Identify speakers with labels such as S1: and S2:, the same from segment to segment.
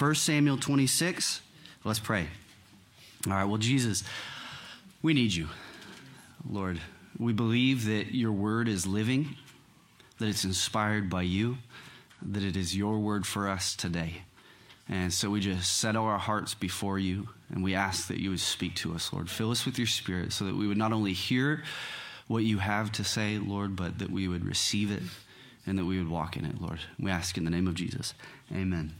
S1: 1 Samuel 26. Let's pray. All right, well, Jesus, we need you. Lord, we believe that your word is living, that it's inspired by you, that it is your word for us today. And so we just settle our hearts before you and we ask that you would speak to us, Lord. Fill us with your spirit so that we would not only hear what you have to say, Lord, but that we would receive it and that we would walk in it, Lord. We ask in the name of Jesus. Amen.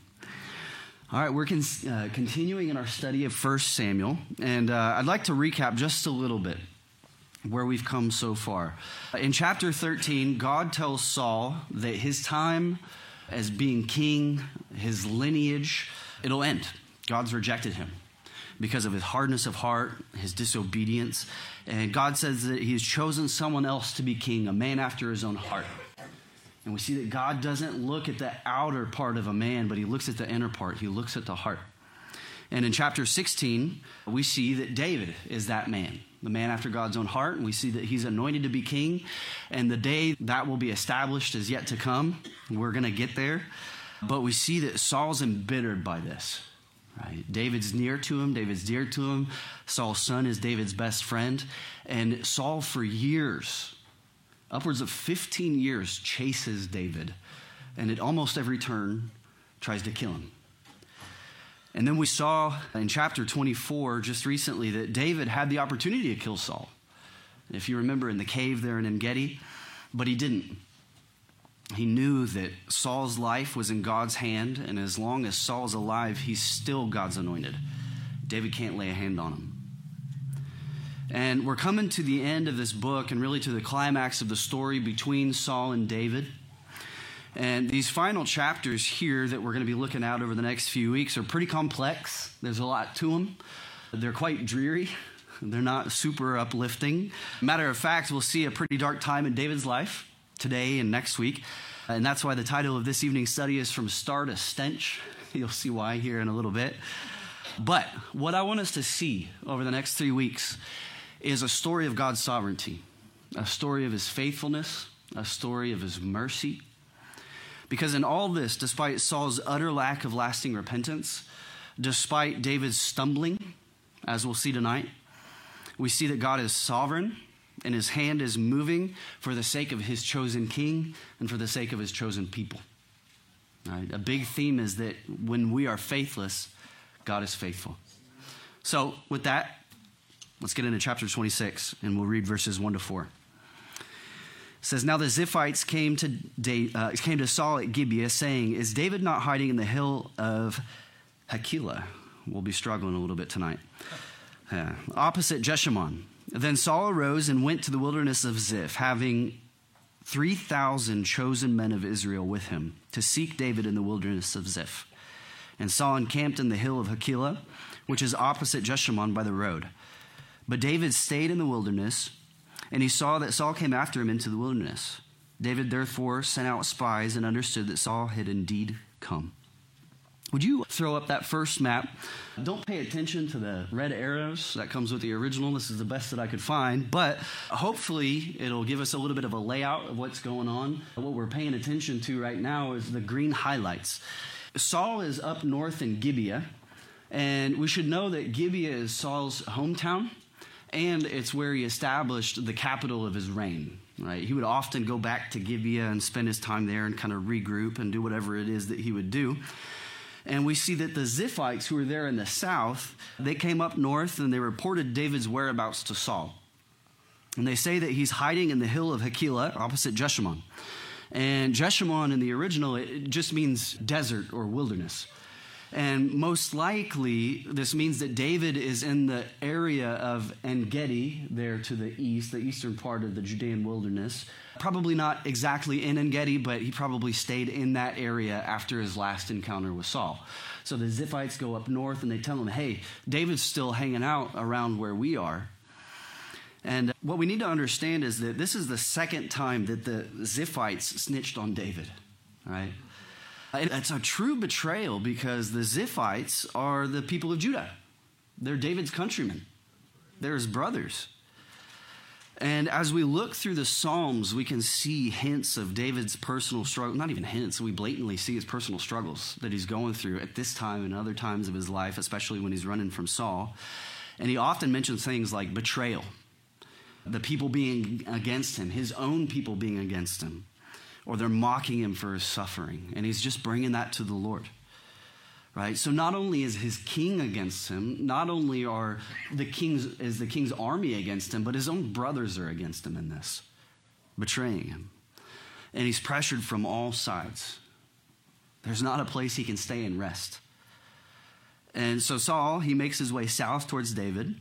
S1: All right, we're con- uh, continuing in our study of 1 Samuel, and uh, I'd like to recap just a little bit where we've come so far. In chapter 13, God tells Saul that his time as being king, his lineage, it'll end. God's rejected him because of his hardness of heart, his disobedience. And God says that he has chosen someone else to be king, a man after his own heart. And we see that God doesn't look at the outer part of a man, but he looks at the inner part. He looks at the heart. And in chapter 16, we see that David is that man, the man after God's own heart. And we see that he's anointed to be king. And the day that will be established is yet to come. We're going to get there. But we see that Saul's embittered by this. Right? David's near to him, David's dear to him. Saul's son is David's best friend. And Saul, for years, upwards of 15 years, chases David. And at almost every turn, tries to kill him. And then we saw in chapter 24 just recently that David had the opportunity to kill Saul. If you remember in the cave there in En Gedi, but he didn't. He knew that Saul's life was in God's hand, and as long as Saul's alive, he's still God's anointed. David can't lay a hand on him. And we're coming to the end of this book and really to the climax of the story between Saul and David. And these final chapters here that we're going to be looking at over the next few weeks are pretty complex. There's a lot to them. They're quite dreary. They're not super uplifting. Matter of fact, we'll see a pretty dark time in David's life today and next week. And that's why the title of this evening's study is From Star to Stench. You'll see why here in a little bit. But what I want us to see over the next three weeks is a story of God's sovereignty, a story of his faithfulness, a story of his mercy. Because in all this, despite Saul's utter lack of lasting repentance, despite David's stumbling, as we'll see tonight, we see that God is sovereign and his hand is moving for the sake of his chosen king and for the sake of his chosen people. Right? A big theme is that when we are faithless, God is faithful. So, with that, let's get into chapter 26 and we'll read verses 1 to 4. It says, Now the Ziphites came to, uh, came to Saul at Gibeah, saying, Is David not hiding in the hill of Hachilah? We'll be struggling a little bit tonight. Opposite Jeshimon. Then Saul arose and went to the wilderness of Ziph, having 3,000 chosen men of Israel with him to seek David in the wilderness of Ziph. And Saul encamped in the hill of Hachilah, which is opposite Jeshimon by the road. But David stayed in the wilderness, and he saw that Saul came after him into the wilderness. David therefore sent out spies and understood that Saul had indeed come. Would you throw up that first map? Don't pay attention to the red arrows that comes with the original. This is the best that I could find, but hopefully it'll give us a little bit of a layout of what's going on. What we're paying attention to right now is the green highlights. Saul is up north in Gibeah, and we should know that Gibeah is Saul's hometown, and it's where he established the capital of his reign. Right? He would often go back to Gibeah and spend his time there and kind of regroup and do whatever it is that he would do. And we see that the Ziphites who were there in the south, they came up north and they reported David's whereabouts to Saul. And they say that he's hiding in the hill of Hachilah, opposite Jeshimon. And Jeshimon in the original, it just means desert or wilderness. And most likely, this means that David is in the area of En Gedi, there to the east, the eastern part of the Judean wilderness. Probably not exactly in En Gedi, but he probably stayed in that area after his last encounter with Saul. So the Ziphites go up north and they tell him, hey, David's still hanging out around where we are. And what we need to understand is that this is the second time that the Ziphites snitched on David, right? It's a true betrayal because the Ziphites are the people of Judah. They're David's countrymen, they're his brothers. And as we look through the Psalms, we can see hints of David's personal struggle. Not even hints, we blatantly see his personal struggles that he's going through at this time and other times of his life, especially when he's running from Saul. And he often mentions things like betrayal, the people being against him, his own people being against him, or they're mocking him for his suffering. And he's just bringing that to the Lord right? So not only is his king against him not only are the king's is the king's army against him but his own brothers are against him in this betraying him. And he's pressured from all sides. There's not a place he can stay and rest. And so saul he makes his way south towards david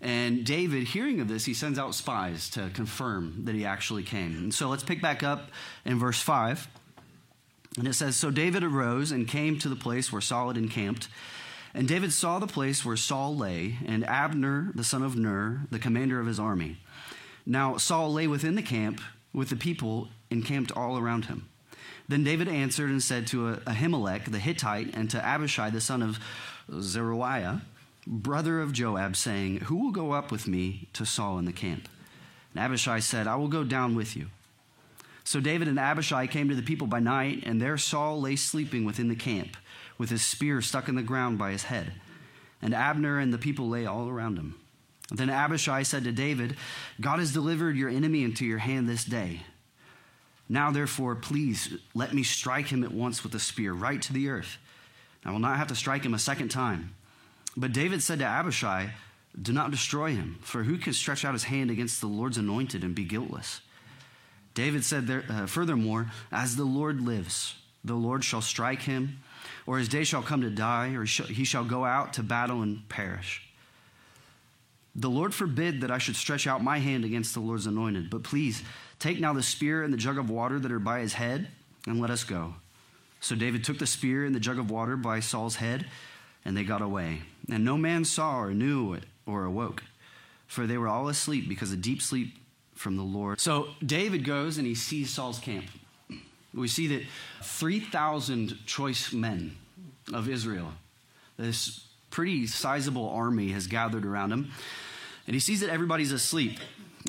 S1: and david hearing of this he sends out spies to confirm that he actually came and so let's pick back up in verse 5 and it says So David arose and came to the place where Saul had encamped. And David saw the place where Saul lay, and Abner, the son of Ner, the commander of his army. Now Saul lay within the camp with the people encamped all around him. Then David answered and said to Ahimelech the Hittite and to Abishai the son of Zeruiah, brother of Joab, saying, Who will go up with me to Saul in the camp? And Abishai said, I will go down with you. So David and Abishai came to the people by night, and there Saul lay sleeping within the camp, with his spear stuck in the ground by his head. And Abner and the people lay all around him. Then Abishai said to David, God has delivered your enemy into your hand this day. Now, therefore, please let me strike him at once with the spear, right to the earth. I will not have to strike him a second time. But David said to Abishai, Do not destroy him, for who can stretch out his hand against the Lord's anointed and be guiltless? David said, there, uh, furthermore, as the Lord lives, the Lord shall strike him, or his day shall come to die, or he shall go out to battle and perish. The Lord forbid that I should stretch out my hand against the Lord's anointed, but please take now the spear and the jug of water that are by his head, and let us go. So David took the spear and the jug of water by Saul's head, and they got away. And no man saw or knew it or awoke, for they were all asleep because a deep sleep from the Lord. So David goes and he sees Saul's camp. We see that 3,000 choice men of Israel, this pretty sizable army, has gathered around him. And he sees that everybody's asleep.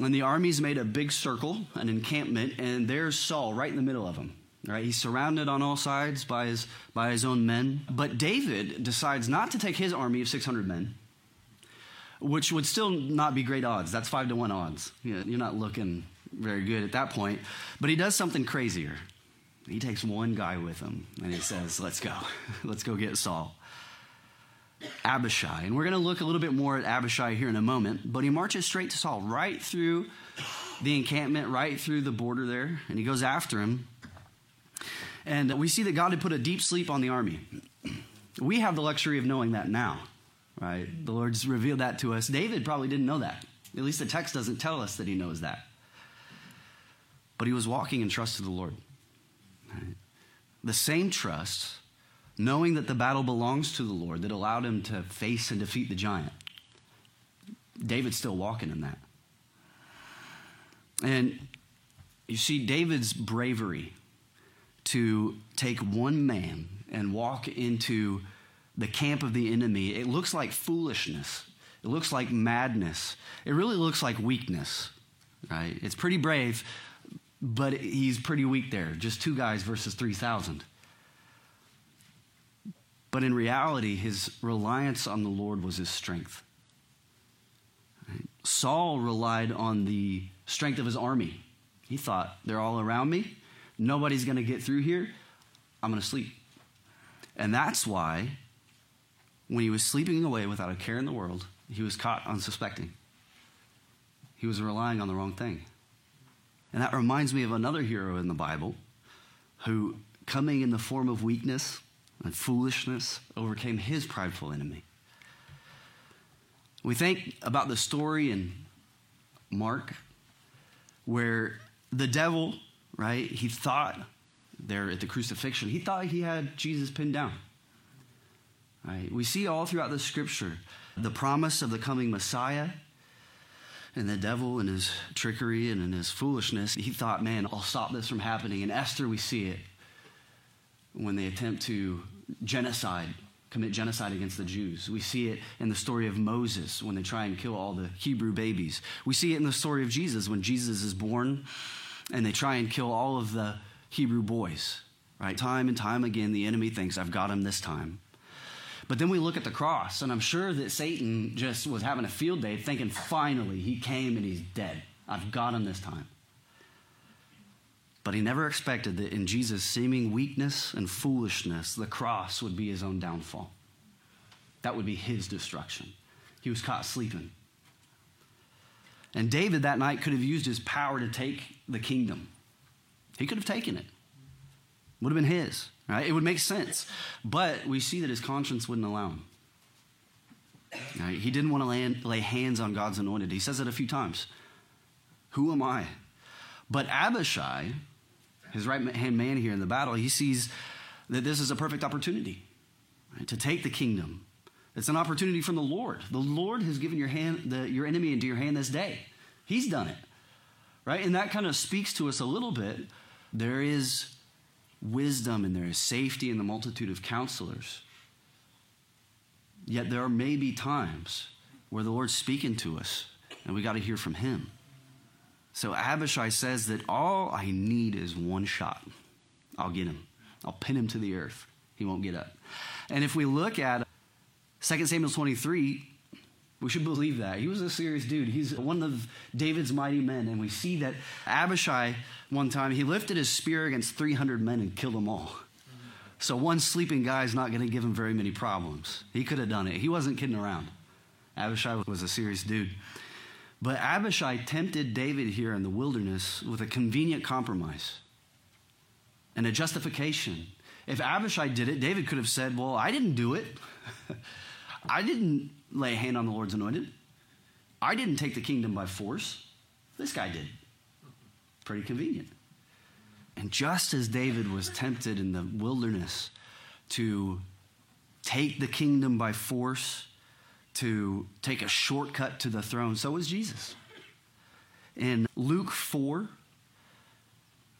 S1: And the army's made a big circle, an encampment, and there's Saul right in the middle of them. Right? He's surrounded on all sides by his, by his own men. But David decides not to take his army of 600 men which would still not be great odds. That's five to one odds. You're not looking very good at that point. But he does something crazier. He takes one guy with him and he says, Let's go. Let's go get Saul. Abishai. And we're going to look a little bit more at Abishai here in a moment. But he marches straight to Saul, right through the encampment, right through the border there. And he goes after him. And we see that God had put a deep sleep on the army. We have the luxury of knowing that now right? The Lord's revealed that to us. David probably didn't know that. At least the text doesn't tell us that he knows that. But he was walking in trust to the Lord. Right? The same trust, knowing that the battle belongs to the Lord, that allowed him to face and defeat the giant. David's still walking in that. And you see, David's bravery to take one man and walk into the camp of the enemy, it looks like foolishness. It looks like madness. It really looks like weakness, right? It's pretty brave, but he's pretty weak there. Just two guys versus 3,000. But in reality, his reliance on the Lord was his strength. Saul relied on the strength of his army. He thought, they're all around me. Nobody's going to get through here. I'm going to sleep. And that's why when he was sleeping away without a care in the world, he was caught unsuspecting. He was relying on the wrong thing. And that reminds me of another hero in the Bible who, coming in the form of weakness and foolishness, overcame his prideful enemy. We think about the story in Mark where the devil, right, he thought there at the crucifixion, he thought he had Jesus pinned down. Right? We see all throughout the scripture the promise of the coming Messiah and the devil and his trickery and in his foolishness. He thought, man, I'll stop this from happening. In Esther, we see it when they attempt to genocide commit genocide against the Jews. We see it in the story of Moses when they try and kill all the Hebrew babies. We see it in the story of Jesus when Jesus is born and they try and kill all of the Hebrew boys. Right? Time and time again, the enemy thinks, I've got him this time. But then we look at the cross, and I'm sure that Satan just was having a field day thinking, finally, he came and he's dead. I've got him this time. But he never expected that in Jesus' seeming weakness and foolishness, the cross would be his own downfall. That would be his destruction. He was caught sleeping. And David that night could have used his power to take the kingdom. He could have taken it. Would have been his, right? It would make sense. But we see that his conscience wouldn't allow him. Right? He didn't want to lay, lay hands on God's anointed. He says it a few times. Who am I? But Abishai, his right hand man here in the battle, he sees that this is a perfect opportunity right, to take the kingdom. It's an opportunity from the Lord. The Lord has given your hand, the, your enemy into your hand this day. He's done it, right? And that kind of speaks to us a little bit. There is wisdom and there is safety in the multitude of counselors. Yet there may be times where the Lord's speaking to us and we got to hear from Him. So Abishai says that all I need is one shot. I'll get him. I'll pin him to the earth. He won't get up. And if we look at 2 Samuel 23, we should believe that. He was a serious dude. He's one of David's mighty men. And we see that Abishai, one time, he lifted his spear against 300 men and killed them all. So one sleeping guy is not going to give him very many problems. He could have done it. He wasn't kidding around. Abishai was a serious dude. But Abishai tempted David here in the wilderness with a convenient compromise and a justification. If Abishai did it, David could have said, Well, I didn't do it. I didn't lay a hand on the Lord's anointed. I didn't take the kingdom by force. This guy did. Pretty convenient. And just as David was tempted in the wilderness to take the kingdom by force, to take a shortcut to the throne. So was Jesus. In Luke 4,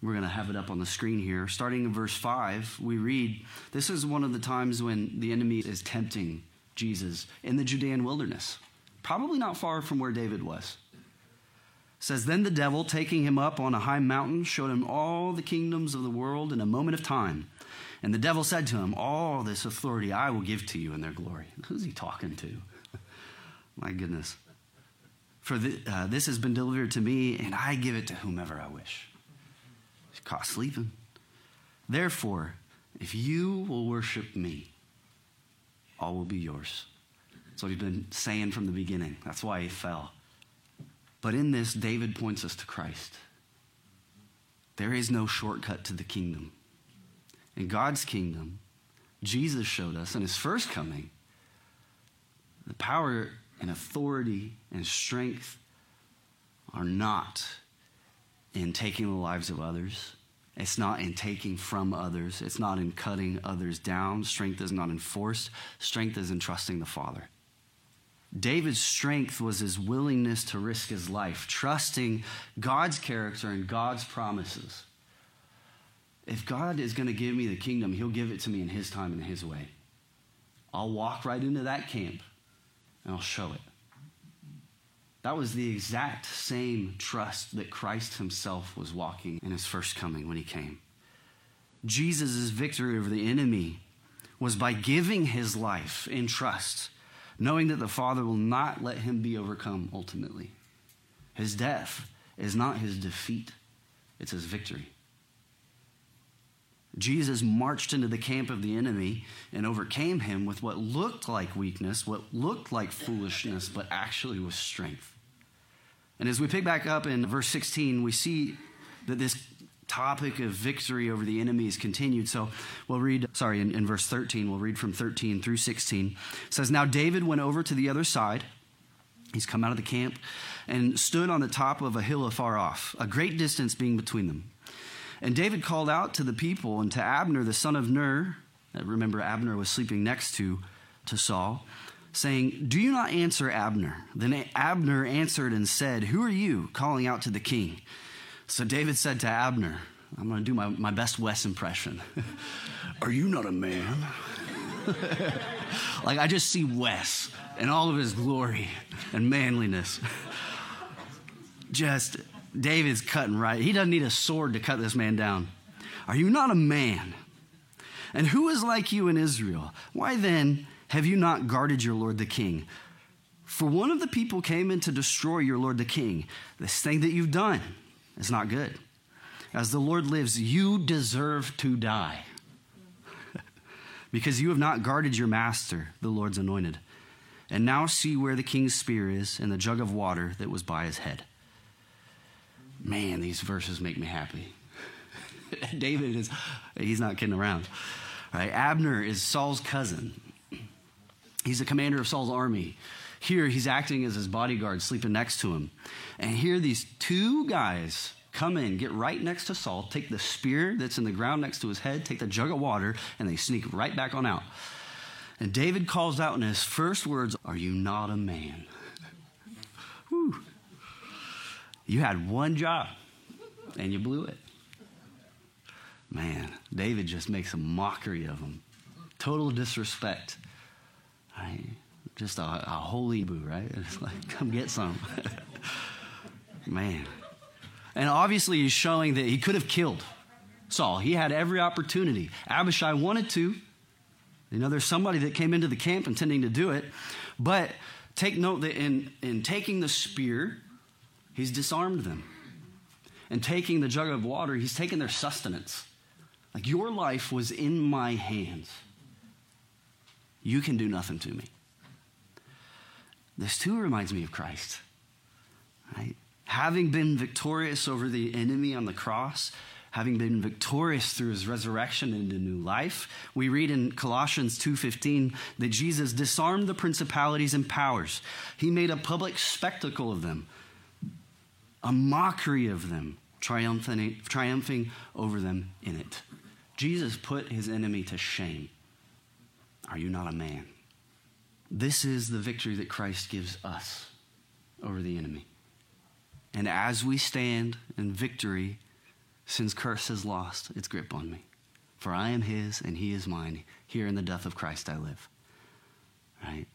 S1: we're going to have it up on the screen here. Starting in verse 5, we read this is one of the times when the enemy is tempting Jesus in the Judean wilderness, probably not far from where David was. It says, Then the devil, taking him up on a high mountain, showed him all the kingdoms of the world in a moment of time. And the devil said to him, All this authority I will give to you in their glory. Who's he talking to? My goodness. For the, uh, this has been delivered to me, and I give it to whomever I wish. He's caught sleeping. Therefore, if you will worship me, all will be yours. That's what he's been saying from the beginning. That's why he fell. But in this, David points us to Christ. There is no shortcut to the kingdom. In God's kingdom, Jesus showed us in his first coming the power and authority and strength are not in taking the lives of others. It's not in taking from others. It's not in cutting others down. Strength is not in force. Strength is in trusting the Father. David's strength was his willingness to risk his life, trusting God's character and God's promises. If God is going to give me the kingdom, he'll give it to me in his time and his way. I'll walk right into that camp and I'll show it. That was the exact same trust that Christ himself was walking in his first coming when he came. Jesus' victory over the enemy was by giving his life in trust, knowing that the Father will not let him be overcome ultimately. His death is not his defeat, it's his victory. Jesus marched into the camp of the enemy and overcame him with what looked like weakness, what looked like foolishness, but actually was strength. And as we pick back up in verse 16, we see that this topic of victory over the enemy is continued. So we'll read, sorry, in, in verse 13, we'll read from 13 through 16. It says, Now David went over to the other side. He's come out of the camp and stood on the top of a hill afar off, a great distance being between them. And David called out to the people and to Abner, the son of Ner. Remember, Abner was sleeping next to, to Saul, saying, Do you not answer Abner? Then Abner answered and said, Who are you calling out to the king? So David said to Abner, I'm going to do my, my best Wes impression. are you not a man? like I just see Wes and all of his glory and manliness. Just David's cutting right. He doesn't need a sword to cut this man down. Are you not a man? And who is like you in Israel? Why then have you not guarded your Lord the king? For one of the people came in to destroy your Lord the king. This thing that you've done is not good. As the Lord lives, you deserve to die because you have not guarded your master, the Lord's anointed. And now see where the king's spear is and the jug of water that was by his head. Man, these verses make me happy. David is, he's not kidding around. Right? Abner is Saul's cousin. He's the commander of Saul's army. Here, he's acting as his bodyguard, sleeping next to him. And here, these two guys come in, get right next to Saul, take the spear that's in the ground next to his head, take the jug of water, and they sneak right back on out. And David calls out in his first words, Are you not a man? Whew. You had one job, and you blew it. Man, David just makes a mockery of him. Total disrespect. Right? Just a, a holy boo, right? It's like, come get some. Man. And obviously, he's showing that he could have killed Saul. He had every opportunity. Abishai wanted to. You know, there's somebody that came into the camp intending to do it. But take note that in, in taking the spear, he's disarmed them. And taking the jug of water, he's taken their sustenance. Like, your life was in my hands. You can do nothing to me. This too reminds me of Christ. Right? Having been victorious over the enemy on the cross, having been victorious through his resurrection into new life, we read in Colossians 2:15 that Jesus disarmed the principalities and powers. He made a public spectacle of them, a mockery of them, triumphing, triumphing over them in it. Jesus put his enemy to shame. Are you not a man? This is the victory that Christ gives us over the enemy. And as we stand in victory, sin's curse has lost its grip on me. For I am his and he is mine. Here in the death of Christ I live. Right?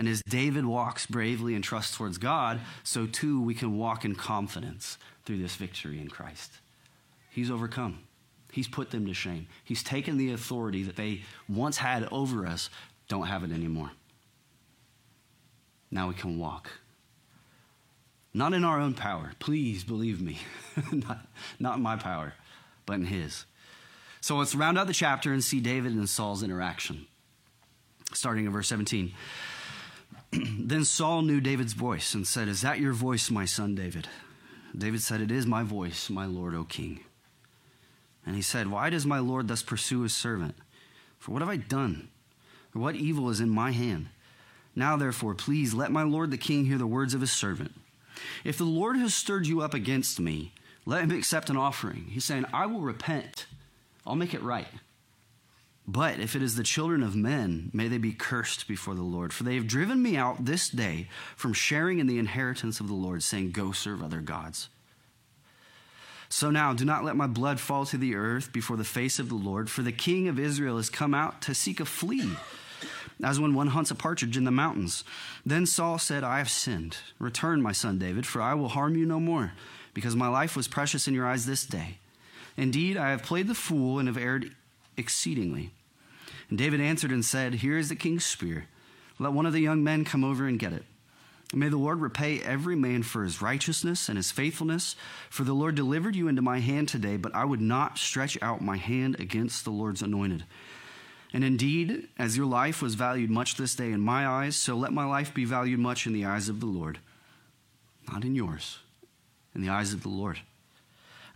S1: And as David walks bravely and trusts towards God, so too we can walk in confidence through this victory in Christ. He's overcome. He's put them to shame. He's taken the authority that they once had over us, don't have it anymore. Now we can walk. Not in our own power. Please believe me. not, not in my power, but in His. So let's round out the chapter and see David and Saul's interaction. Starting in verse 17. then Saul knew David's voice and said, Is that your voice, my son David? David said, It is my voice, my Lord, O king. And he said, Why does my Lord thus pursue his servant? For what have I done? Or what evil is in my hand? Now, therefore, please let my Lord the king hear the words of his servant. If the Lord has stirred you up against me, let him accept an offering. He's saying, I will repent, I'll make it right. But if it is the children of men, may they be cursed before the Lord. For they have driven me out this day from sharing in the inheritance of the Lord, saying, Go serve other gods. So now, do not let my blood fall to the earth before the face of the Lord, for the king of Israel has come out to seek a flea, as when one hunts a partridge in the mountains. Then Saul said, I have sinned. Return, my son David, for I will harm you no more, because my life was precious in your eyes this day. Indeed, I have played the fool and have erred exceedingly. And David answered and said, Here is the king's spear. Let one of the young men come over and get it. May the Lord repay every man for his righteousness and his faithfulness. For the Lord delivered you into my hand today, but I would not stretch out my hand against the Lord's anointed. And indeed, as your life was valued much this day in my eyes, so let my life be valued much in the eyes of the Lord. Not in yours, in the eyes of the Lord.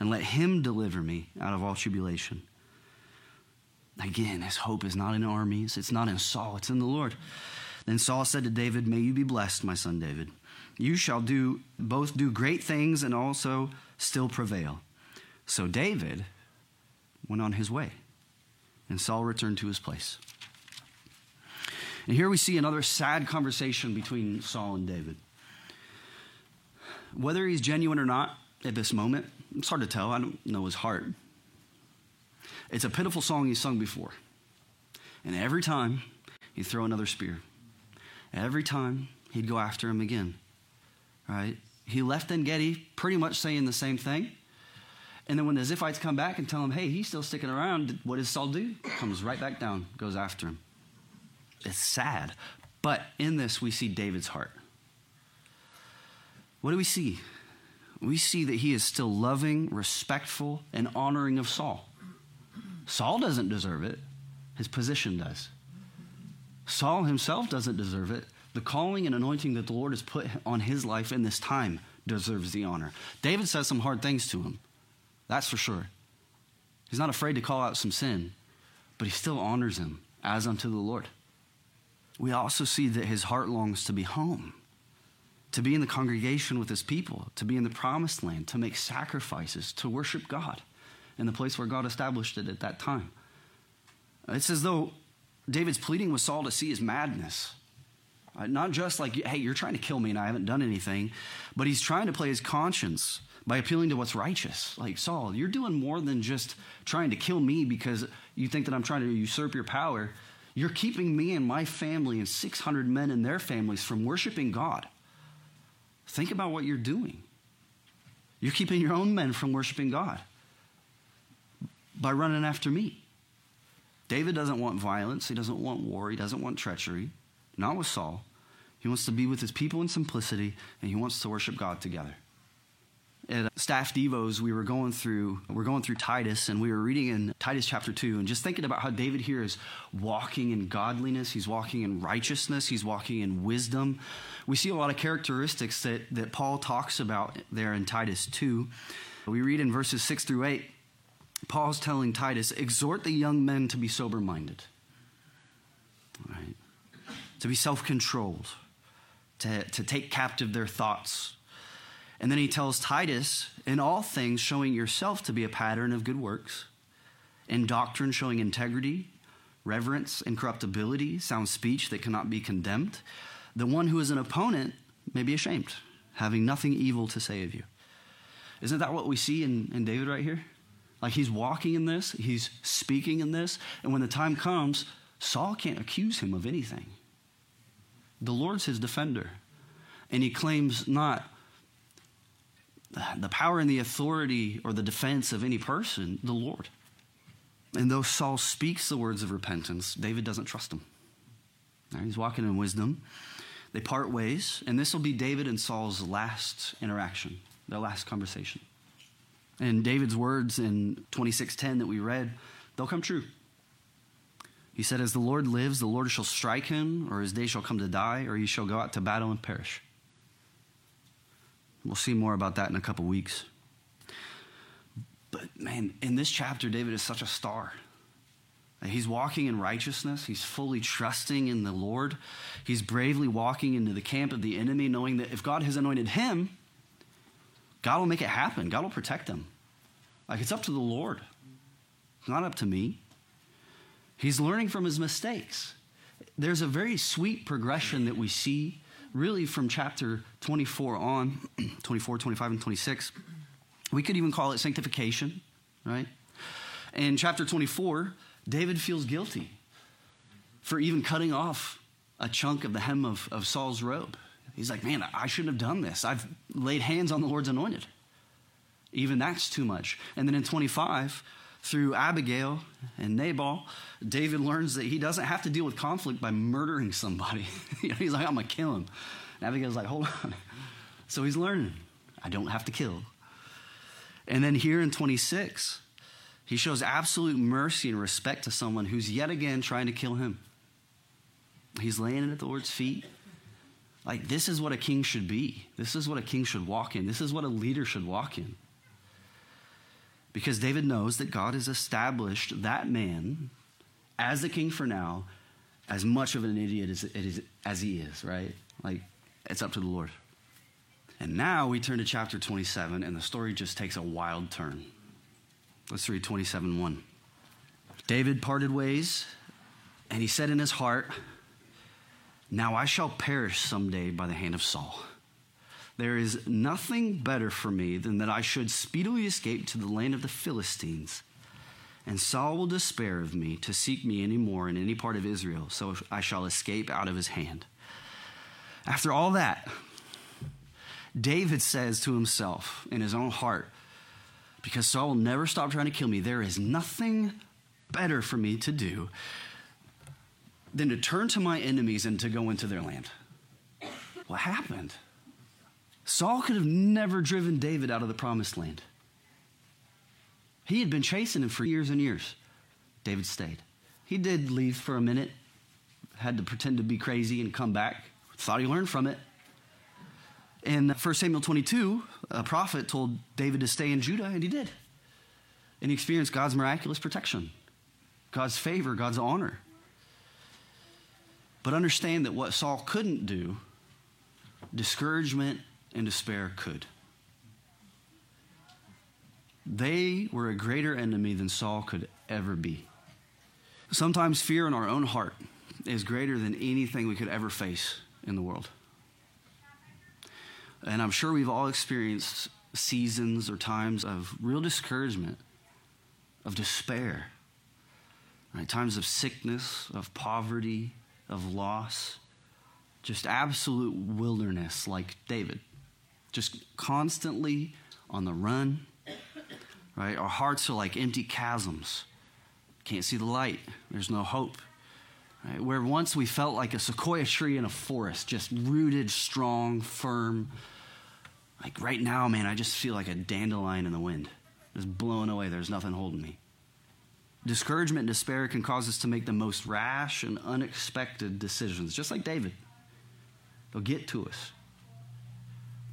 S1: And let him deliver me out of all tribulation. Again, his hope is not in armies, it's not in Saul, it's in the Lord. Then Saul said to David, May you be blessed, my son David. You shall do both do great things and also still prevail. So David went on his way, and Saul returned to his place. And here we see another sad conversation between Saul and David. Whether he's genuine or not at this moment, it's hard to tell. I don't know his heart. It's a pitiful song he's sung before. And every time, he'd throw another spear. Every time, he'd go after him again. Right? He left En Gedi pretty much saying the same thing. And then when the Ziphites come back and tell him, hey, he's still sticking around, what does Saul do? Comes right back down, goes after him. It's sad. But in this, we see David's heart. What do we see? We see that he is still loving, respectful, and honoring of Saul. Saul doesn't deserve it, his position does. Saul himself doesn't deserve it. The calling and anointing that the Lord has put on his life in this time deserves the honor. David says some hard things to him. That's for sure. He's not afraid to call out some sin, but he still honors him as unto the Lord. We also see that his heart longs to be home, to be in the congregation with his people, to be in the promised land, to make sacrifices, to worship God in the place where God established it at that time. It's as though David's pleading with Saul to see his madness. Uh, not just like, hey, you're trying to kill me and I haven't done anything, but he's trying to play his conscience by appealing to what's righteous. Like, Saul, you're doing more than just trying to kill me because you think that I'm trying to usurp your power. You're keeping me and my family and 600 men and their families from worshiping God. Think about what you're doing. You're keeping your own men from worshiping God by running after me. David doesn't want violence. He doesn't want war. He doesn't want treachery. Not with Saul. He wants to be with his people in simplicity, and he wants to worship God together at staff devos we were going through we're going through titus and we were reading in titus chapter 2 and just thinking about how david here is walking in godliness he's walking in righteousness he's walking in wisdom we see a lot of characteristics that, that paul talks about there in titus 2 we read in verses 6 through 8 paul's telling titus exhort the young men to be sober-minded right? to be self-controlled to, to take captive their thoughts and then he tells Titus, in all things, showing yourself to be a pattern of good works, in doctrine, showing integrity, reverence, incorruptibility, sound speech that cannot be condemned. The one who is an opponent may be ashamed, having nothing evil to say of you. Isn't that what we see in, in David right here? Like he's walking in this, he's speaking in this, and when the time comes, Saul can't accuse him of anything. The Lord's his defender. And he claims not the power and the authority or the defense of any person, the Lord. And though Saul speaks the words of repentance, David doesn't trust him. He's walking in wisdom. They part ways, and this will be David and Saul's last interaction, their last conversation. And David's words in 26:10 that we read, they'll come true. He said, As the Lord lives, the Lord shall strike him, or his day shall come to die, or he shall go out to battle and perish. We'll see more about that in a couple weeks. But man, in this chapter, David is such a star. He's walking in righteousness. He's fully trusting in the Lord. He's bravely walking into the camp of the enemy, knowing that if God has anointed him, God will make it happen. God will protect them. Like it's up to the Lord, it's not up to me. He's learning from his mistakes. There's a very sweet progression that we see really from chapter 24 on, 24, 25, and 26. We could even call it sanctification, right? In chapter 24, David feels guilty for even cutting off a chunk of the hem of, of Saul's robe. He's like, man, I shouldn't have done this. I've laid hands on the Lord's anointed. Even that's too much. And then in 25, through Abigail and Nabal, David learns that he doesn't have to deal with conflict by murdering somebody. he's like, I'm going to kill him. And Abigail's like, hold on. So he's learning, I don't have to kill. And then here in 26, he shows absolute mercy and respect to someone who's yet again trying to kill him. He's laying it at the Lord's feet. Like, this is what a king should be. This is what a king should walk in. This is what a leader should walk in. Because David knows that God has established that man as the king for now, as much of an idiot as, as he is, right? Like, it's up to the Lord. And now we turn to chapter 27, and the story just takes a wild turn. Let's read 27 1. David parted ways, and he said in his heart, Now I shall perish someday by the hand of Saul. There is nothing better for me than that I should speedily escape to the land of the Philistines and Saul will despair of me to seek me any more in any part of Israel, so I shall escape out of his hand. After all that, David says to himself in his own heart, because Saul will never stop trying to kill me, there is nothing better for me to do than to turn to my enemies and to go into their land. What happened? Saul could have never driven David out of the promised land. He had been chasing him for years and years. David stayed. He did leave for a minute, had to pretend to be crazy and come back. Thought he learned from it. In 1 Samuel 22, a prophet told David to stay in Judah, and he did. And he experienced God's miraculous protection, God's favor, God's honor. But understand that what Saul couldn't do, discouragement and despair could. They were a greater enemy than Saul could ever be. Sometimes fear in our own heart is greater than anything we could ever face in the world. And I'm sure we've all experienced seasons or times of real discouragement, of despair, right? times of sickness, of poverty, of loss, just absolute wilderness like David, just constantly on the run right? Our hearts are like empty chasms. Can't see the light. There's no hope. Right? Where once we felt like a sequoia tree in a forest, just rooted, strong, firm. Like right now, man, I just feel like a dandelion in the wind, just blowing away. There's nothing holding me. Discouragement and despair can cause us to make the most rash and unexpected decisions, just like David. They'll get to us.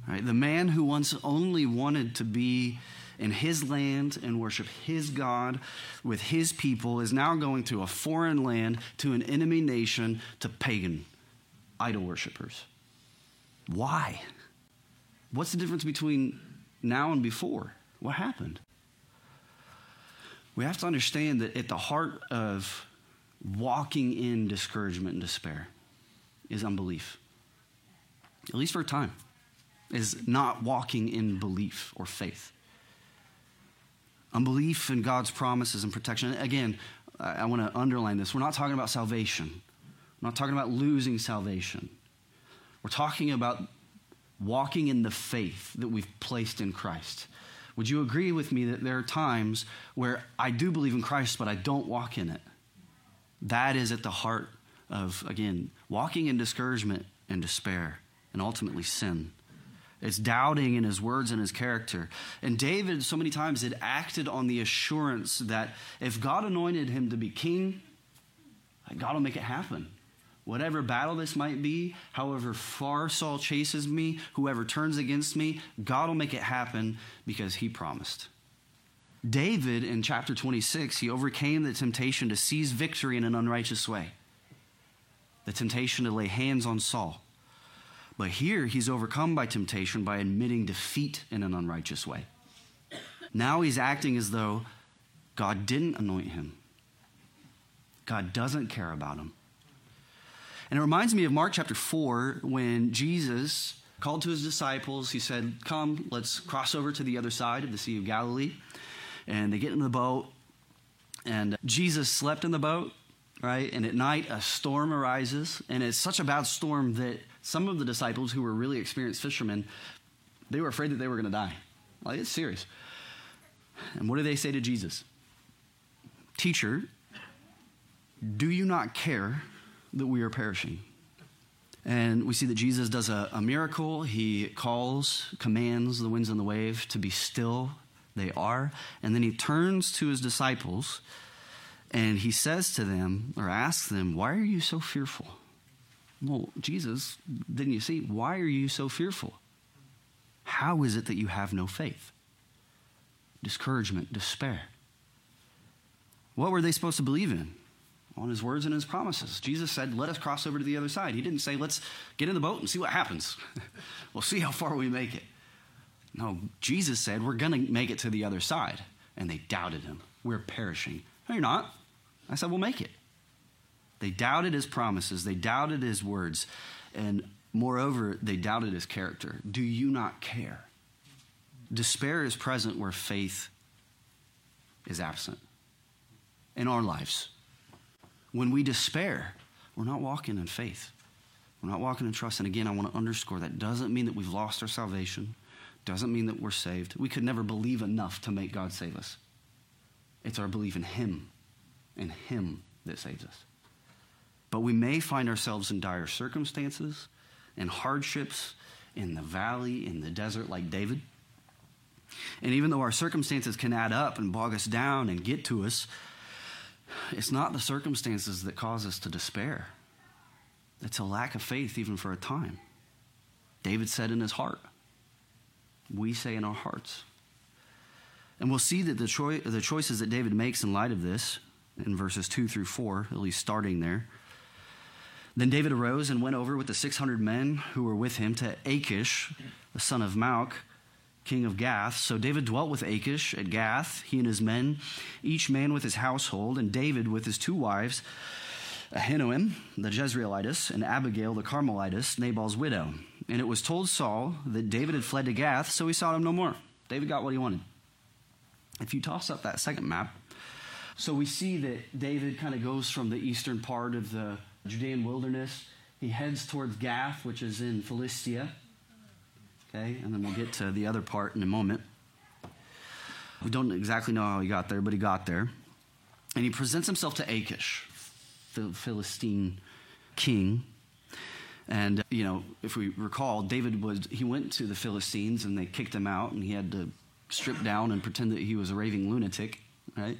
S1: Right? The man who once only wanted to be in his land and worship his God with his people is now going to a foreign land, to an enemy nation, to pagan idol worshippers. Why? What's the difference between now and before? What happened? We have to understand that at the heart of walking in discouragement and despair is unbelief, at least for a time, is not walking in belief or faith. Unbelief in God's promises and protection. Again, I want to underline this. We're not talking about salvation. We're not talking about losing salvation. We're talking about walking in the faith that we've placed in Christ. Would you agree with me that there are times where I do believe in Christ, but I don't walk in it? That is at the heart of, again, walking in discouragement and despair and ultimately sin. It's doubting in his words and his character. And David, so many times, had acted on the assurance that if God anointed him to be king, God will make it happen. Whatever battle this might be, however far Saul chases me, whoever turns against me, God will make it happen because he promised. David, in chapter 26, he overcame the temptation to seize victory in an unrighteous way, the temptation to lay hands on Saul. But here he's overcome by temptation by admitting defeat in an unrighteous way. Now he's acting as though God didn't anoint him. God doesn't care about him. And it reminds me of Mark chapter 4 when Jesus called to his disciples. He said, Come, let's cross over to the other side of the Sea of Galilee. And they get in the boat, and Jesus slept in the boat, right? And at night, a storm arises, and it's such a bad storm that some of the disciples who were really experienced fishermen, they were afraid that they were going to die. Like, it's serious. And what do they say to Jesus? Teacher, do you not care that we are perishing? And we see that Jesus does a, a, miracle. He calls, commands the winds and the wave to be still. They are. And then he turns to his disciples and he says to them, or asks them, Why are you so fearful? Well, Jesus, didn't you see? Why are you so fearful? How is it that you have no faith? Discouragement, despair. What were they supposed to believe in? On his words and his promises. Jesus said, Let us cross over to the other side. He didn't say, Let's get in the boat and see what happens. we'll see how far we make it. No, Jesus said, We're going to make it to the other side. And they doubted him. We're perishing. No, you're not. I said, We'll make it. They doubted his promises, they doubted his words, and moreover, they doubted his character. Do you not care? Despair is present where faith is absent. in our lives. When we despair, we're not walking in faith. We're not walking in trust. And again, I want to underscore that doesn't mean that we've lost our salvation, doesn't mean that we're saved. We could never believe enough to make God save us. It's our belief in Him, in Him that saves us. But we may find ourselves in dire circumstances, in hardships, in the valley, in the desert, like David. And even though our circumstances can add up and bog us down and get to us, it's not the circumstances that cause us to despair. It's a lack of faith, even for a time. David said in his heart. We say in our hearts. And we'll see that the, the choices that David makes in light of this, in verses 2 through 4, at least starting there. Then David arose and went over with the 600 men who were with him to Achish, the son of Maoch, king of Gath. So David dwelt with Achish at Gath, he and his men, each man with his household, and David with his two wives, Ahinoam, the Jezreelitess, and Abigail, the Carmelitess, Nabal's widow. And it was told Saul that David had fled to Gath, so he sought him no more. David got what he wanted. If you toss up that second map, so we see that David kind of goes from the eastern part of the Judean wilderness. He heads towards Gath, which is in Philistia. Okay, and then we'll get to the other part in a moment. We don't exactly know how he got there, but he got there. And he presents himself to Achish, the Philistine king. And, uh, you know, if we recall, David was, he went to the Philistines and they kicked him out and he had to strip down and pretend that he was a raving lunatic, right?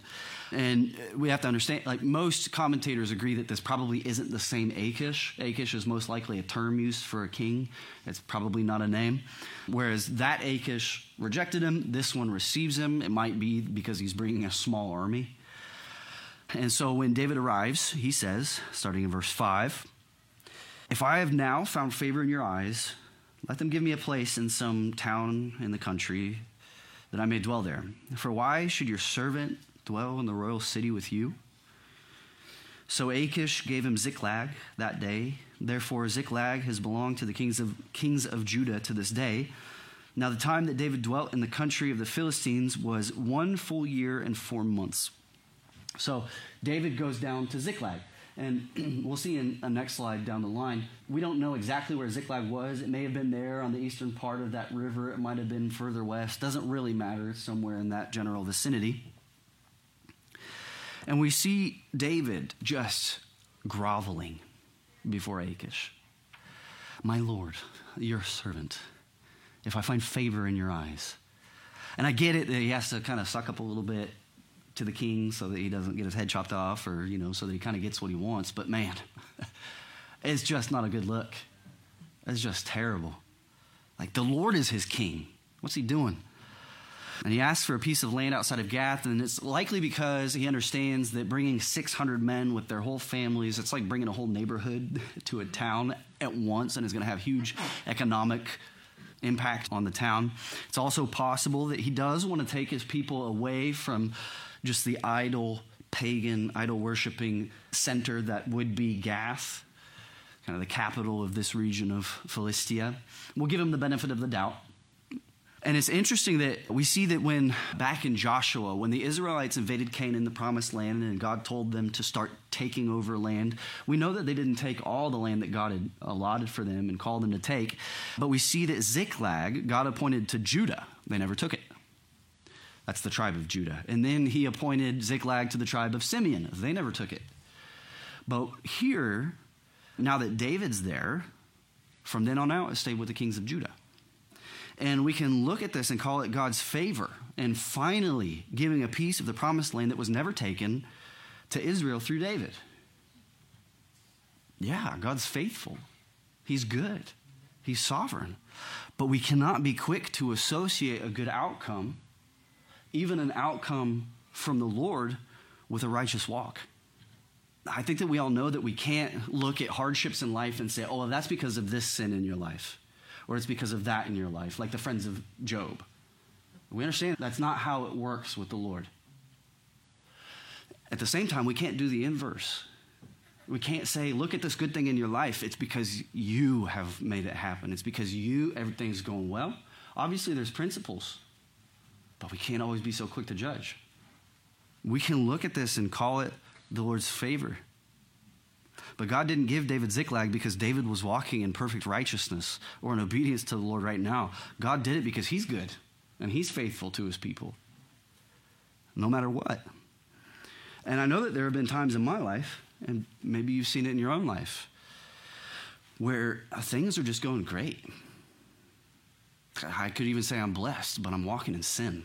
S1: And we have to understand, like most commentators agree that this probably isn't the same Achish. Achish is most likely a term used for a king. It's probably not a name. Whereas that Achish rejected him, this one receives him. It might be because he's bringing a small army. And so when David arrives, he says, starting in verse 5, If I have now found favor in your eyes, let them give me a place in some town in the country that I may dwell there. For why should your servant dwell in the royal city with you? So Achish gave him Ziklag that day. Therefore, Ziklag has belonged to the kings of, kings of Judah to this day. Now, the time that David dwelt in the country of the Philistines was one full year and four months. So, David goes down to Ziklag. And we'll see in a next slide down the line. We don't know exactly where Ziklag was. It may have been there on the eastern part of that river. It might have been further west. Doesn't really matter. It's somewhere in that general vicinity. And we see David just groveling before Achish. My Lord, your servant, if I find favor in your eyes. And I get it that he has to kind of suck up a little bit to the king so that he doesn't get his head chopped off or, you know, so that he kind of gets what he wants. But man, it's just not a good look. It's just terrible. Like the Lord is his king. What's he doing? And he asks for a piece of land outside of Gath, and it's likely because he understands that bringing 600 men with their whole families, it's like bringing a whole neighborhood to a town at once, and is going to have huge economic impact on the town. It's also possible that he does want to take his people away from just the idol, pagan, idol worshiping center that would be Gath, kind of the capital of this region of Philistia. We'll give him the benefit of the doubt. And it's interesting that we see that when back in Joshua, when the Israelites invaded Canaan, the promised land, and God told them to start taking over land, we know that they didn't take all the land that God had allotted for them and called them to take. But we see that Ziklag, God appointed to Judah. They never took it. That's the tribe of Judah. And then he appointed Ziklag to the tribe of Simeon. They never took it. But here, now that David's there, from then on out, it stayed with the kings of Judah. And we can look at this and call it God's favor and finally giving a piece of the promised land that was never taken to Israel through David. Yeah, God's faithful. He's good. He's sovereign. But we cannot be quick to associate a good outcome, even an outcome from the Lord, with a righteous walk. I think that we all know that we can't look at hardships in life and say, oh, well, that's because of this sin in your life or it's because of that in your life, like the friends of Job. We understand that's not how it works with the Lord. At the same time, we can't do the inverse. We can't say, look at this good thing in your life. It's because you have made it happen. It's because you, everything's going well. Obviously, there's principles, but we can't always be so quick to judge. We can look at this and call it the Lord's favor. But God didn't give David Ziklag because David was walking in perfect righteousness or in obedience to the Lord right now. God did it because he's good and he's faithful to his people, no matter what. And I know that there have been times in my life, and maybe you've seen it in your own life, where things are just going great. I could even say I'm blessed, but I'm walking in sin.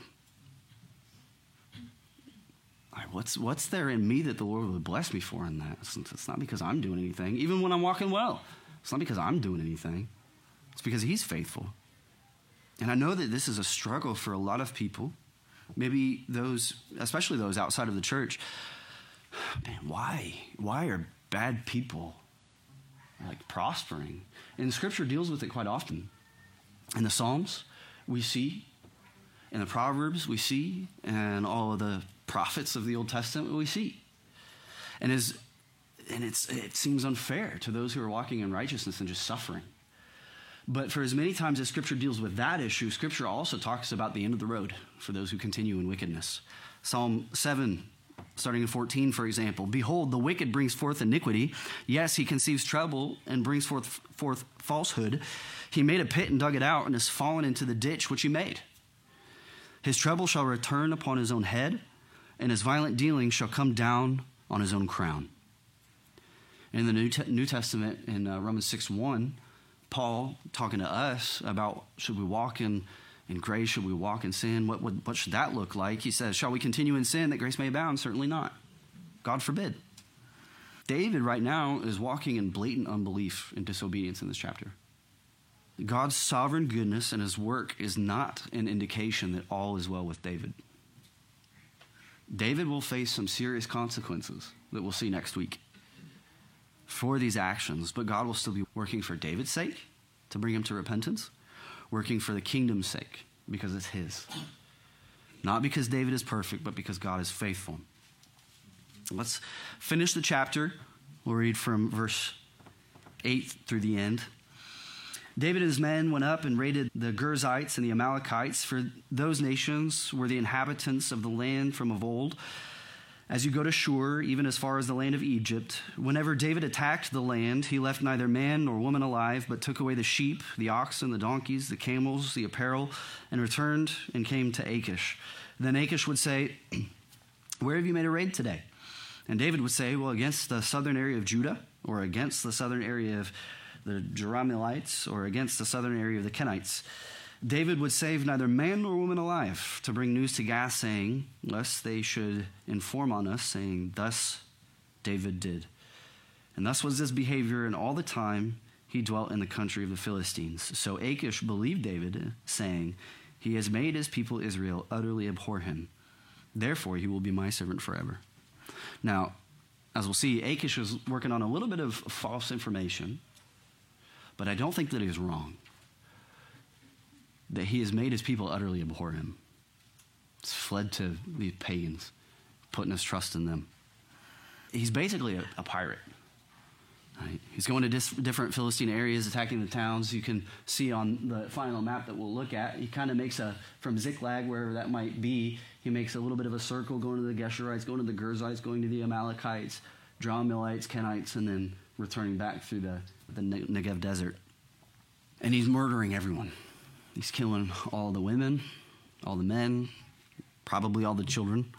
S1: What's, what's there in me that the Lord would bless me for in that? It's, it's not because I'm doing anything. Even when I'm walking well, it's not because I'm doing anything. It's because He's faithful. And I know that this is a struggle for a lot of people. Maybe those, especially those outside of the church. Man, why? Why are bad people like prospering? And Scripture deals with it quite often. In the Psalms, we see. In the Proverbs, we see. And all of the prophets of the Old Testament, we see. And, as, and it's, it seems unfair to those who are walking in righteousness and just suffering. But for as many times as Scripture deals with that issue, Scripture also talks about the end of the road for those who continue in wickedness. Psalm 7, starting in 14, for example Behold, the wicked brings forth iniquity. Yes, he conceives trouble and brings forth, forth falsehood. He made a pit and dug it out and has fallen into the ditch which he made. His trouble shall return upon his own head, and his violent dealing shall come down on his own crown. In the New, Te- New Testament, in uh, Romans 6 1, Paul talking to us about should we walk in, in grace, should we walk in sin? What, what, what should that look like? He says, Shall we continue in sin that grace may abound? Certainly not. God forbid. David, right now, is walking in blatant unbelief and disobedience in this chapter. God's sovereign goodness and his work is not an indication that all is well with David. David will face some serious consequences that we'll see next week for these actions, but God will still be working for David's sake to bring him to repentance, working for the kingdom's sake because it's his. Not because David is perfect, but because God is faithful. Let's finish the chapter. We'll read from verse 8 through the end. David and his men went up and raided the Girzites and the Amalekites, for those nations were the inhabitants of the land from of old as you go to Shur, even as far as the land of Egypt, whenever David attacked the land, he left neither man nor woman alive, but took away the sheep, the oxen, the donkeys, the camels, the apparel, and returned and came to Achish. Then Achish would say, Where have you made a raid today? And David would say, Well, against the southern area of Judah, or against the southern area of the Jerahmeelites, or against the southern area of the Kenites. David would save neither man nor woman alive to bring news to Gath, saying, lest they should inform on us, saying, Thus David did. And thus was his behavior in all the time he dwelt in the country of the Philistines. So Achish believed David, saying, He has made his people Israel utterly abhor him. Therefore, he will be my servant forever. Now, as we'll see, Achish was working on a little bit of false information, but I don't think that he was wrong that he has made his people utterly abhor him. He's fled to these pagans, putting his trust in them. He's basically a, a pirate. Right? He's going to dis- different Philistine areas, attacking the towns. You can see on the final map that we'll look at. He kind of makes a, from Ziklag, wherever that might be, he makes a little bit of a circle going to the Geshurites, going to the Girzites, going to the Amalekites, Jerahmeelites, Kenites, and then returning back through the, the Negev desert. And he's murdering everyone. He's killing all the women, all the men, probably all the children,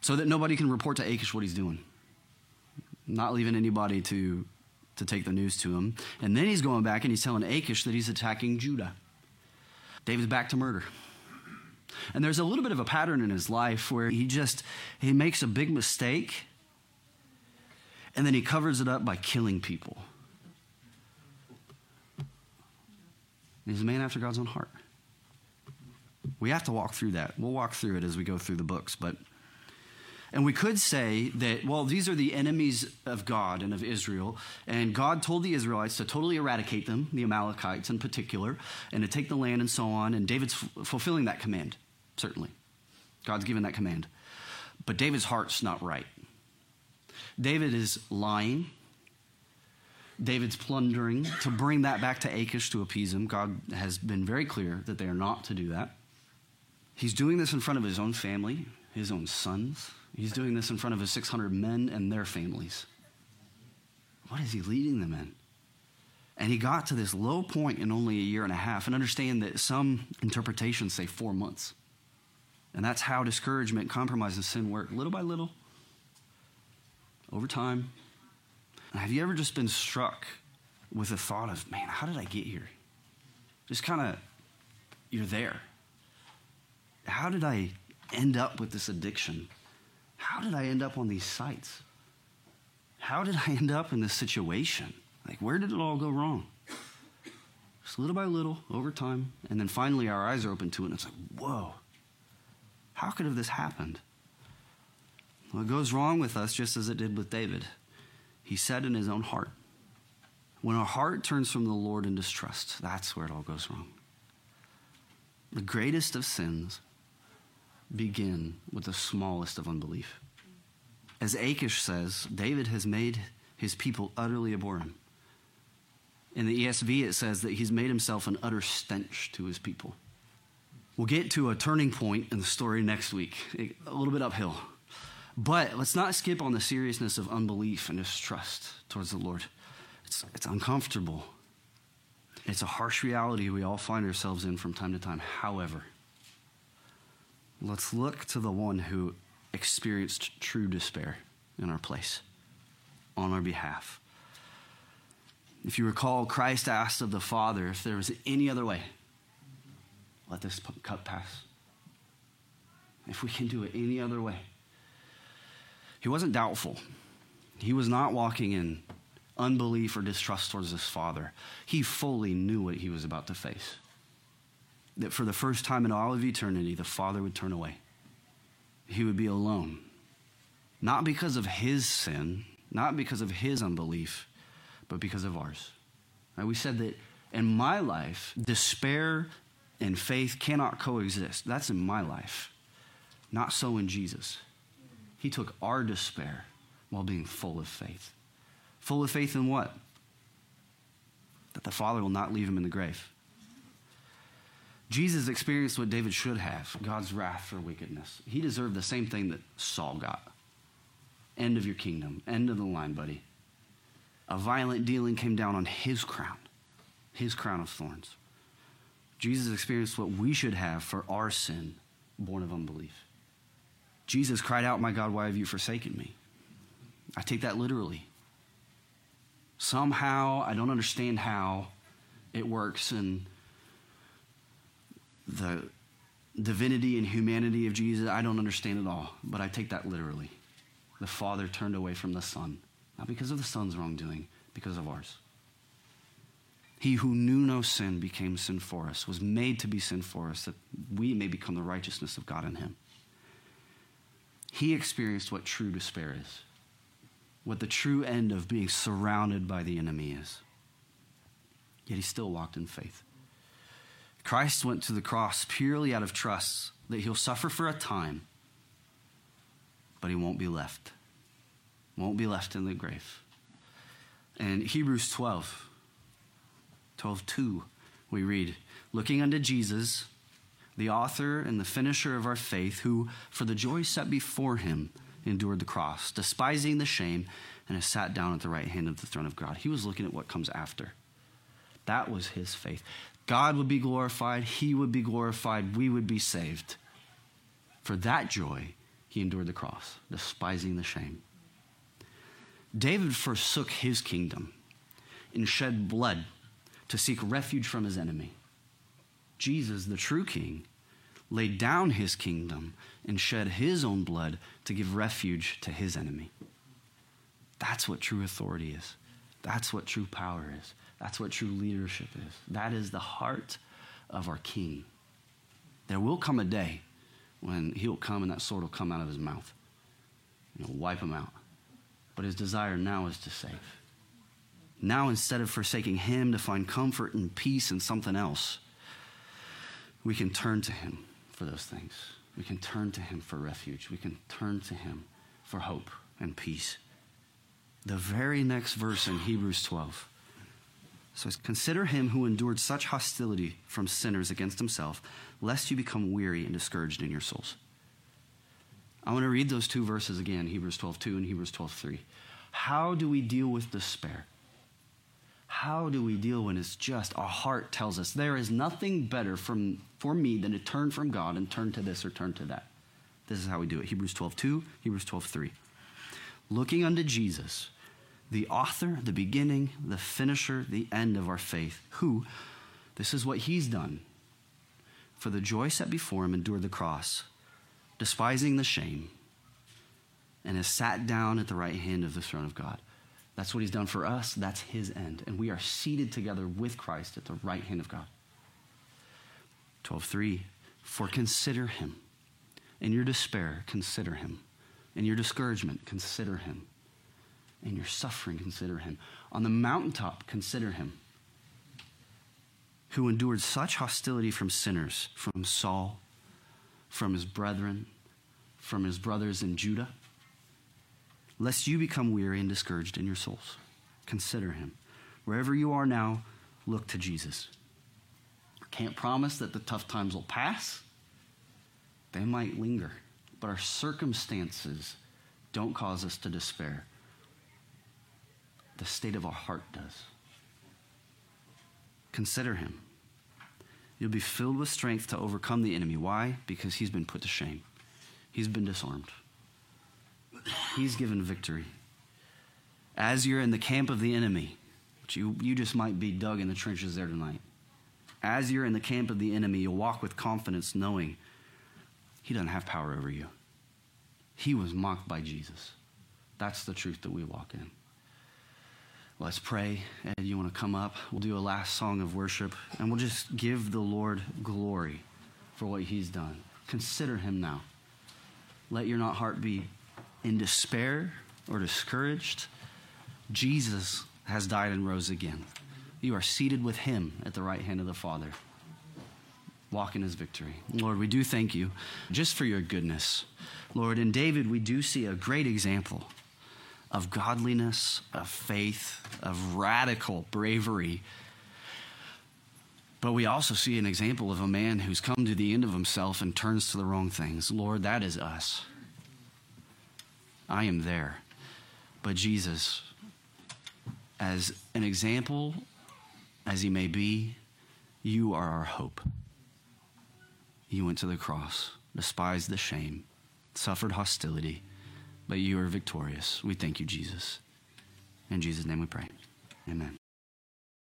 S1: so that nobody can report to Achish what he's doing. Not leaving anybody to, to take the news to him. And then he's going back and he's telling Achish that he's attacking Judah. David's back to murder. And there's a little bit of a pattern in his life where he just he makes a big mistake and then he covers it up by killing people. He's a man after God's own heart. We have to walk through that. We'll walk through it as we go through the books, but and we could say that, well, these are the enemies of God and of Israel. And God told the Israelites to totally eradicate them, the Amalekites in particular, and to take the land and so on. And David's f- fulfilling that command, certainly. God's given that command. But David's heart's not right. David is lying. David's plundering to bring that back to Achish to appease him. God has been very clear that they are not to do that. He's doing this in front of his own family, his own sons. He's doing this in front of his 600 men and their families. What is he leading them in? And he got to this low point in only a year and a half. And understand that some interpretations say four months. And that's how discouragement, compromise, and sin work little by little, over time. Have you ever just been struck with the thought of, man, how did I get here? Just kind of, you're there. How did I end up with this addiction? How did I end up on these sites? How did I end up in this situation? Like, where did it all go wrong? Just little by little, over time. And then finally, our eyes are open to it, and it's like, whoa, how could have this happened? Well, it goes wrong with us just as it did with David. He said in his own heart, when our heart turns from the Lord in distrust, that's where it all goes wrong. The greatest of sins begin with the smallest of unbelief. As Achish says, David has made his people utterly abhor him. In the ESV, it says that he's made himself an utter stench to his people. We'll get to a turning point in the story next week, a little bit uphill. But let's not skip on the seriousness of unbelief and distrust towards the Lord. It's, it's uncomfortable. It's a harsh reality we all find ourselves in from time to time. However, let's look to the one who experienced true despair in our place, on our behalf. If you recall, Christ asked of the Father if there was any other way let this cup pass. If we can do it any other way. He wasn't doubtful. He was not walking in unbelief or distrust towards his father. He fully knew what he was about to face. That for the first time in all of eternity, the father would turn away. He would be alone. Not because of his sin, not because of his unbelief, but because of ours. Right? We said that in my life, despair and faith cannot coexist. That's in my life. Not so in Jesus. He took our despair while being full of faith. Full of faith in what? That the Father will not leave him in the grave. Jesus experienced what David should have God's wrath for wickedness. He deserved the same thing that Saul got. End of your kingdom, end of the line, buddy. A violent dealing came down on his crown, his crown of thorns. Jesus experienced what we should have for our sin, born of unbelief. Jesus cried out, My God, why have you forsaken me? I take that literally. Somehow, I don't understand how it works and the divinity and humanity of Jesus, I don't understand it all, but I take that literally. The Father turned away from the Son, not because of the Son's wrongdoing, because of ours. He who knew no sin became sin for us, was made to be sin for us, that we may become the righteousness of God in him. He experienced what true despair is, what the true end of being surrounded by the enemy is. Yet he still walked in faith. Christ went to the cross purely out of trust that he'll suffer for a time, but he won't be left. Won't be left in the grave. And Hebrews 12, 12 2, we read, Looking unto Jesus, the author and the finisher of our faith, who, for the joy set before him, endured the cross, despising the shame, and has sat down at the right hand of the throne of God. He was looking at what comes after. That was his faith. God would be glorified, he would be glorified, we would be saved. For that joy, he endured the cross, despising the shame. David forsook his kingdom and shed blood to seek refuge from his enemy. Jesus, the true king, laid down his kingdom and shed his own blood to give refuge to his enemy. That's what true authority is. That's what true power is. That's what true leadership is. That is the heart of our king. There will come a day when he'll come and that sword will come out of his mouth. You wipe him out. But his desire now is to save. Now, instead of forsaking Him to find comfort and peace in something else, we can turn to Him for those things. We can turn to Him for refuge. We can turn to Him for hope and peace. The very next verse in Hebrews 12 says, Consider Him who endured such hostility from sinners against Himself, lest you become weary and discouraged in your souls. I want to read those two verses again Hebrews 12 2 and Hebrews 12 3. How do we deal with despair? How do we deal when it's just our heart tells us there is nothing better from, for me than to turn from God and turn to this or turn to that? This is how we do it. Hebrews 12 2, Hebrews 12 3. Looking unto Jesus, the author, the beginning, the finisher, the end of our faith, who, this is what he's done, for the joy set before him endured the cross despising the shame, and has sat down at the right hand of the throne of God. That's what he's done for us. That's his end. And we are seated together with Christ at the right hand of God. 12.3, for consider him. In your despair, consider him. In your discouragement, consider him. In your suffering, consider him. On the mountaintop, consider him. Who endured such hostility from sinners, from Saul, from his brethren, from his brothers in Judah, lest you become weary and discouraged in your souls. Consider him. Wherever you are now, look to Jesus. Can't promise that the tough times will pass, they might linger, but our circumstances don't cause us to despair. The state of our heart does. Consider him. You'll be filled with strength to overcome the enemy. Why? Because he's been put to shame, he's been disarmed, he's given victory. As you're in the camp of the enemy, which you, you just might be dug in the trenches there tonight, as you're in the camp of the enemy, you'll walk with confidence knowing he doesn't have power over you. He was mocked by Jesus. That's the truth that we walk in. Let's pray. And you want to come up? We'll do a last song of worship and we'll just give the Lord glory for what he's done. Consider him now. Let your not heart be in despair or discouraged. Jesus has died and rose again. You are seated with him at the right hand of the Father. Walk in his victory. Lord, we do thank you just for your goodness. Lord, in David, we do see a great example of godliness, of faith, of radical bravery. But we also see an example of a man who's come to the end of himself and turns to the wrong things. Lord, that is us. I am there. But Jesus, as an example as he may be, you are our hope. You went to the cross, despised the shame, suffered hostility but you are victorious. We thank you, Jesus. In Jesus' name we pray. Amen.